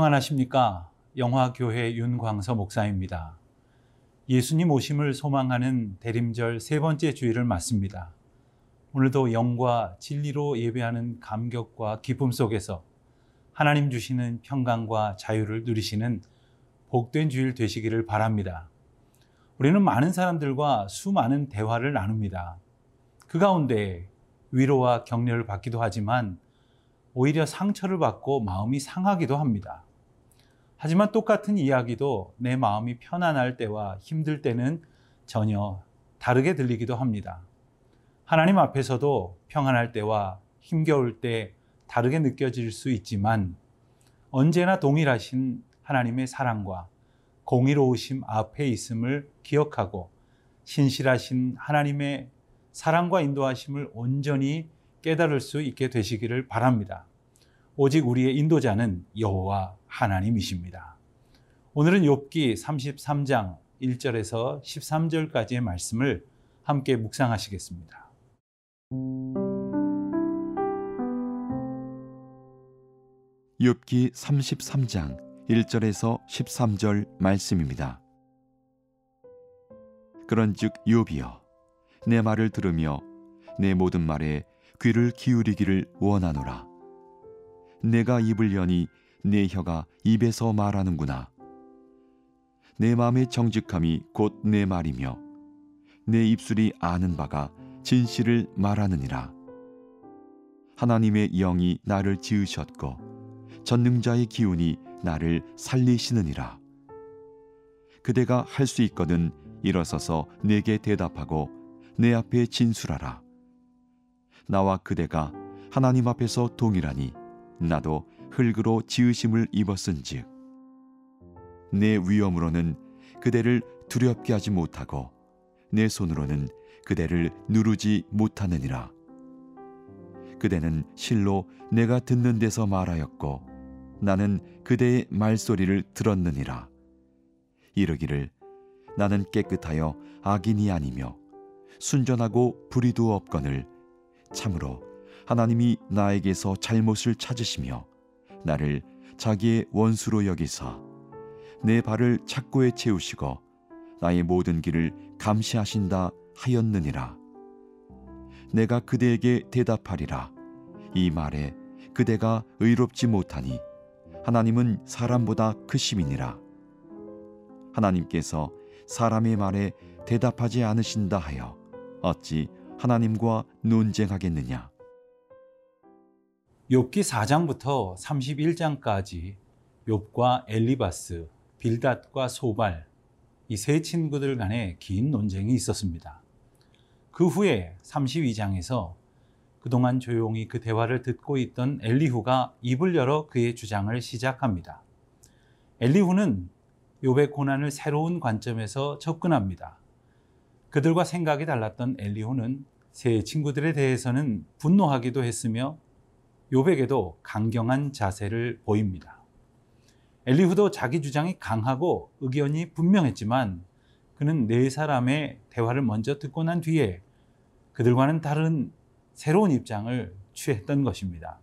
평안하십니까? 영화교회 윤광서 목사입니다. 예수님 오심을 소망하는 대림절 세 번째 주일을 맞습니다. 오늘도 영과 진리로 예배하는 감격과 기쁨 속에서 하나님 주시는 평강과 자유를 누리시는 복된 주일 되시기를 바랍니다. 우리는 많은 사람들과 수많은 대화를 나눕니다. 그 가운데 위로와 격려를 받기도 하지만 오히려 상처를 받고 마음이 상하기도 합니다. 하지만 똑같은 이야기도 내 마음이 편안할 때와 힘들 때는 전혀 다르게 들리기도 합니다. 하나님 앞에서도 평안할 때와 힘겨울 때 다르게 느껴질 수 있지만 언제나 동일하신 하나님의 사랑과 공의로우심 앞에 있음을 기억하고 신실하신 하나님의 사랑과 인도하심을 온전히 깨달을 수 있게 되시기를 바랍니다. 오직 우리의 인도자는 여호와 하나님이십니다. 오늘은 욥기 33장 1절에서 13절까지의 말씀을 함께 묵상하시겠습니다. 욥기 33장 1절에서 13절 말씀입니다. 그런즉 욥이여 내 말을 들으며 내 모든 말에 귀를 기울이기를 원하노라. 내가 입을 여니 내 혀가 입에서 말하는구나. 내 마음의 정직함이 곧 내 말이며 내 입술이 아는 바가 진실을 말하느니라. 하나님의 영이 나를 지으셨고 전능자의 기운이 나를 살리시느니라. 그대가 할 수 있거든 일어서서 내게 대답하고 내 앞에 진술하라. 나와 그대가 하나님 앞에서 동일하니 나도 흙으로 지으심을 입었은즉 내 위엄으로는 그대를 두렵게 하지 못하고 내 손으로는 그대를 누르지 못하느니라. 그대는 실로 내가 듣는 데서 말하였고 나는 그대의 말소리를 들었느니라. 이르기를 나는 깨끗하여 악인이 아니며 순전하고 불의도 없거늘 참으로 하나님이 나에게서 잘못을 찾으시며 나를 자기의 원수로 여기사 내 발을 착고에 채우시고 나의 모든 길을 감시하신다 하였느니라. 내가 그대에게 대답하리라. 이 말에 그대가 의롭지 못하니 하나님은 사람보다 크심이니라. 하나님께서 사람의 말에 대답하지 않으신다 하여 어찌 하나님과 논쟁하겠느냐 욥기 4장부터 31장까지 욥과 엘리바스, 빌닷과 소발 이 세 친구들 간의 긴 논쟁이 있었습니다. 그 후에 32장에서 그동안 조용히 그 대화를 듣고 있던 엘리후가 입을 열어 그의 주장을 시작합니다. 엘리후는 욥의 고난을 새로운 관점에서 접근합니다. 그들과 생각이 달랐던 엘리후는 세 친구들에 대해서는 분노하기도 했으며 요백에도 강경한 자세를 보입니다. 엘리후도 자기 주장이 강하고 의견이 분명했지만 그는 네 사람의 대화를 먼저 듣고 난 뒤에 그들과는 다른 새로운 입장을 취했던 것입니다.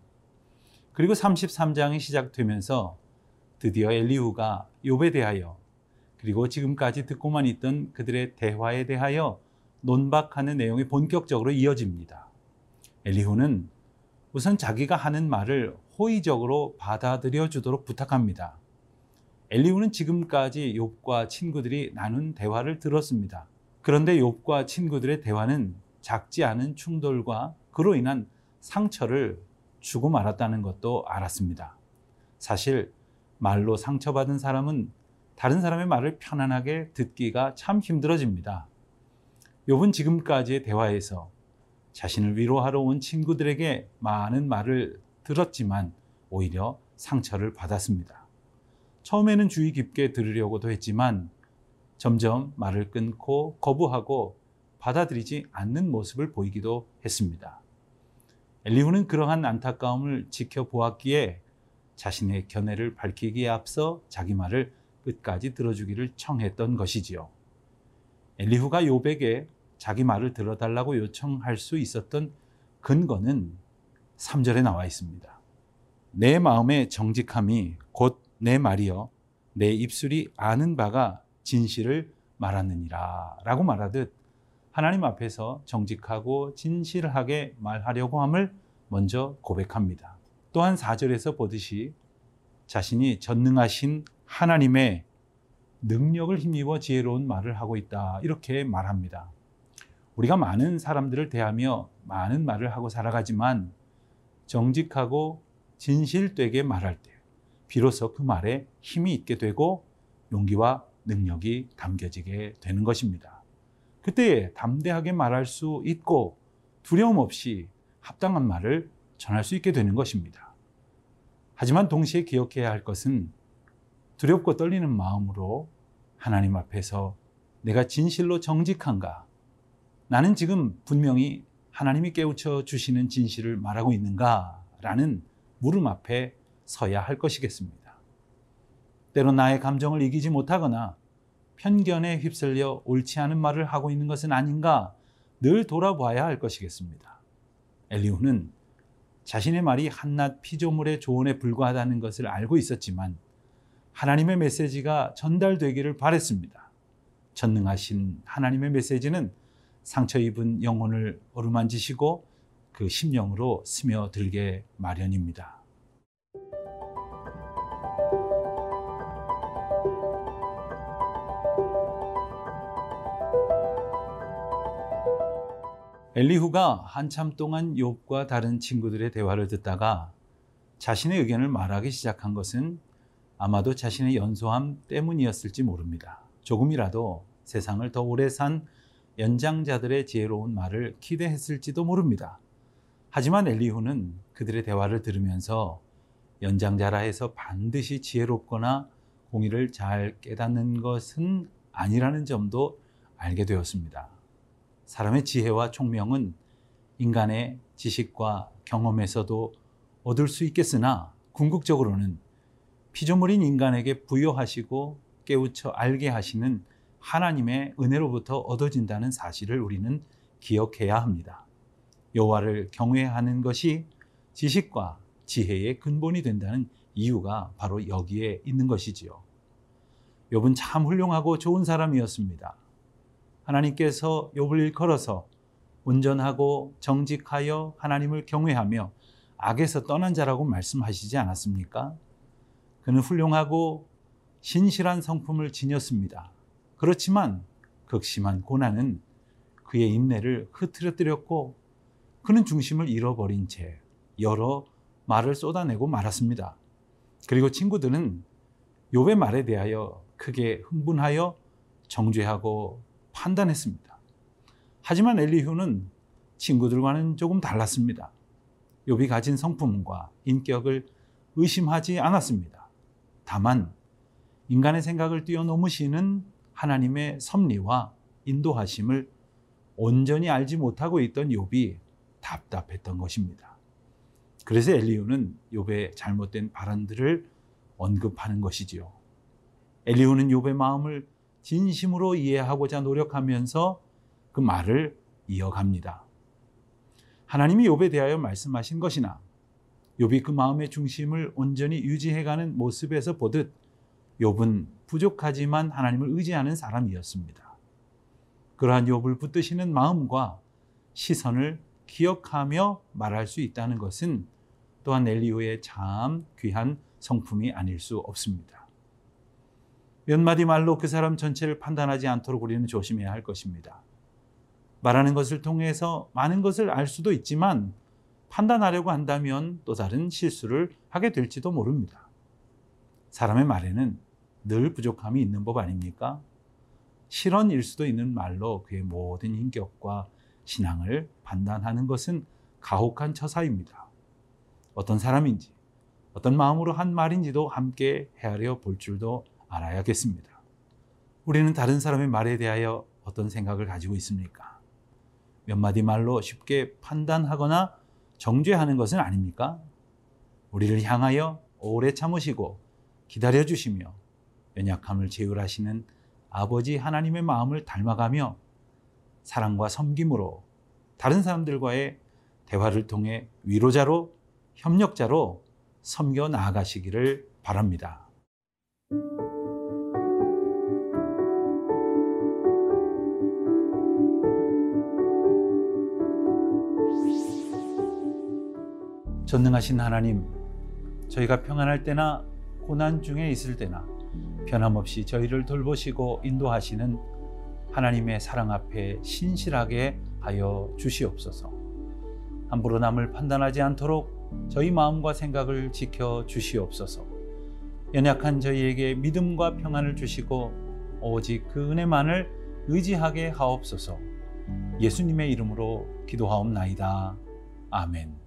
그리고 33장이 시작되면서 드디어 엘리후가 욥에 대하여 그리고 지금까지 듣고만 있던 그들의 대화에 대하여 논박하는 내용이 본격적으로 이어집니다. 엘리후는 우선 자기가 하는 말을 호의적으로 받아들여 주도록 부탁합니다. 엘리후는 지금까지 욥과 친구들이 나눈 대화를 들었습니다. 그런데 욥과 친구들의 대화는 작지 않은 충돌과 그로 인한 상처를 주고 말았다는 것도 알았습니다. 사실 말로 상처받은 사람은 다른 사람의 말을 편안하게 듣기가 참 힘들어집니다. 욥은 지금까지의 대화에서 자신을 위로하러 온 친구들에게 많은 말을 들었지만 오히려 상처를 받았습니다. 처음에는 주의 깊게 들으려고도 했지만 점점 말을 끊고 거부하고 받아들이지 않는 모습을 보이기도 했습니다. 엘리후는 그러한 안타까움을 지켜보았기에 자신의 견해를 밝히기에 앞서 자기 말을 끝까지 들어주기를 청했던 것이지요. 엘리후가 요백에 자기 말을 들어달라고 요청할 수 있었던 근거는 3절에 나와 있습니다. 내 마음의 정직함이 곧 내 말이여 내 입술이 아는 바가 진실을 말하느니라 라고 말하듯 하나님 앞에서 정직하고 진실하게 말하려고 함을 먼저 고백합니다. 또한 4절에서 보듯이 자신이 전능하신 하나님의 능력을 힘입어 지혜로운 말을 하고 있다. 이렇게 말합니다. 우리가 많은 사람들을 대하며 많은 말을 하고 살아가지만 정직하고 진실되게 말할 때 비로소 그 말에 힘이 있게 되고 용기와 능력이 담겨지게 되는 것입니다. 그때 담대하게 말할 수 있고 두려움 없이 합당한 말을 전할 수 있게 되는 것입니다. 하지만 동시에 기억해야 할 것은 두렵고 떨리는 마음으로 하나님 앞에서 내가 진실로 정직한가? 나는 지금 분명히 하나님이 깨우쳐 주시는 진실을 말하고 있는가? 라는 물음 앞에 서야 할 것이겠습니다. 때로 나의 감정을 이기지 못하거나 편견에 휩쓸려 옳지 않은 말을 하고 있는 것은 아닌가 늘 돌아봐야 할 것이겠습니다. 엘리후는 자신의 말이 한낱 피조물의 조언에 불과하다는 것을 알고 있었지만 하나님의 메시지가 전달되기를 바랬습니다. 전능하신 하나님의 메시지는 상처 입은 영혼을 어루만지시고 그 심령으로 스며들게 마련입니다. 엘리후가 한참 동안 욥과 다른 친구들의 대화를 듣다가 자신의 의견을 말하기 시작한 것은 아마도 자신의 연소함 때문이었을지 모릅니다. 조금이라도 세상을 더 오래 산 연장자들의 지혜로운 말을 기대했을지도 모릅니다. 하지만 엘리후는 그들의 대화를 들으면서 연장자라 해서 반드시 지혜롭거나 공의를 잘 깨닫는 것은 아니라는 점도 알게 되었습니다. 사람의 지혜와 총명은 인간의 지식과 경험에서도 얻을 수 있겠으나 궁극적으로는 피조물인 인간에게 부여하시고 깨우쳐 알게 하시는 하나님의 은혜로부터 얻어진다는 사실을 우리는 기억해야 합니다. 여호와를 경외하는 것이 지식과 지혜의 근본이 된다는 이유가 바로 여기에 있는 것이지요. 욥은 참 훌륭하고 좋은 사람이었습니다. 하나님께서 욥을 일컬어서 온전하고 정직하여 하나님을 경외하며 악에서 떠난 자라고 말씀하시지 않았습니까? 그는 훌륭하고 신실한 성품을 지녔습니다. 그렇지만 극심한 고난은 그의 인내를 흐트러뜨렸고 그는 중심을 잃어버린 채 여러 말을 쏟아내고 말았습니다. 그리고 친구들은 욥의 말에 대하여 크게 흥분하여 정죄하고 판단했습니다. 하지만 엘리후는 친구들과는 조금 달랐습니다. 욥이 가진 성품과 인격을 의심하지 않았습니다. 다만 인간의 생각을 뛰어넘으시는 하나님의 섭리와 인도하심을 온전히 알지 못하고 있던 욥이 답답했던 것입니다. 그래서 엘리후는 욥의 잘못된 발언들을 언급하는 것이지요. 엘리후는 욥의 마음을 진심으로 이해하고자 노력하면서 그 말을 이어갑니다. 하나님이 욥에 대하여 말씀하신 것이나 욥이 그 마음의 중심을 온전히 유지해가는 모습에서 보듯 욥은 부족하지만 하나님을 의지하는 사람이었습니다. 그러한 욥을 붙드시는 마음과 시선을 기억하며 말할 수 있다는 것은 또한 엘리후의 참 귀한 성품이 아닐 수 없습니다. 몇 마디 말로 그 사람 전체를 판단하지 않도록 우리는 조심해야 할 것입니다. 말하는 것을 통해서 많은 것을 알 수도 있지만 판단하려고 한다면 또 다른 실수를 하게 될지도 모릅니다. 사람의 말에는 늘 부족함이 있는 법 아닙니까? 실언일 수도 있는 말로 그의 모든 인격과 신앙을 판단하는 것은 가혹한 처사입니다. 어떤 사람인지, 어떤 마음으로 한 말인지도 함께 헤아려 볼 줄도 알아야겠습니다. 우리는 다른 사람의 말에 대하여 어떤 생각을 가지고 있습니까? 몇 마디 말로 쉽게 판단하거나 정죄하는 것은 아닙니까? 우리를 향하여 오래 참으시고 기다려 주시며 연약함을 제어하시는 아버지 하나님의 마음을 닮아가며 사랑과 섬김으로 다른 사람들과의 대화를 통해 위로자로 협력자로 섬겨 나아가시기를 바랍니다. 전능하신 하나님, 저희가 평안할 때나 고난 중에 있을 때나 변함없이 저희를 돌보시고 인도하시는 하나님의 사랑 앞에 신실하게 하여 주시옵소서. 함부로 남을 판단하지 않도록 저희 마음과 생각을 지켜 주시옵소서. 연약한 저희에게 믿음과 평안을 주시고 오직 그 은혜만을 의지하게 하옵소서. 예수님의 이름으로 기도하옵나이다. 아멘.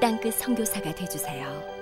땅끝 선교사가 되주세요.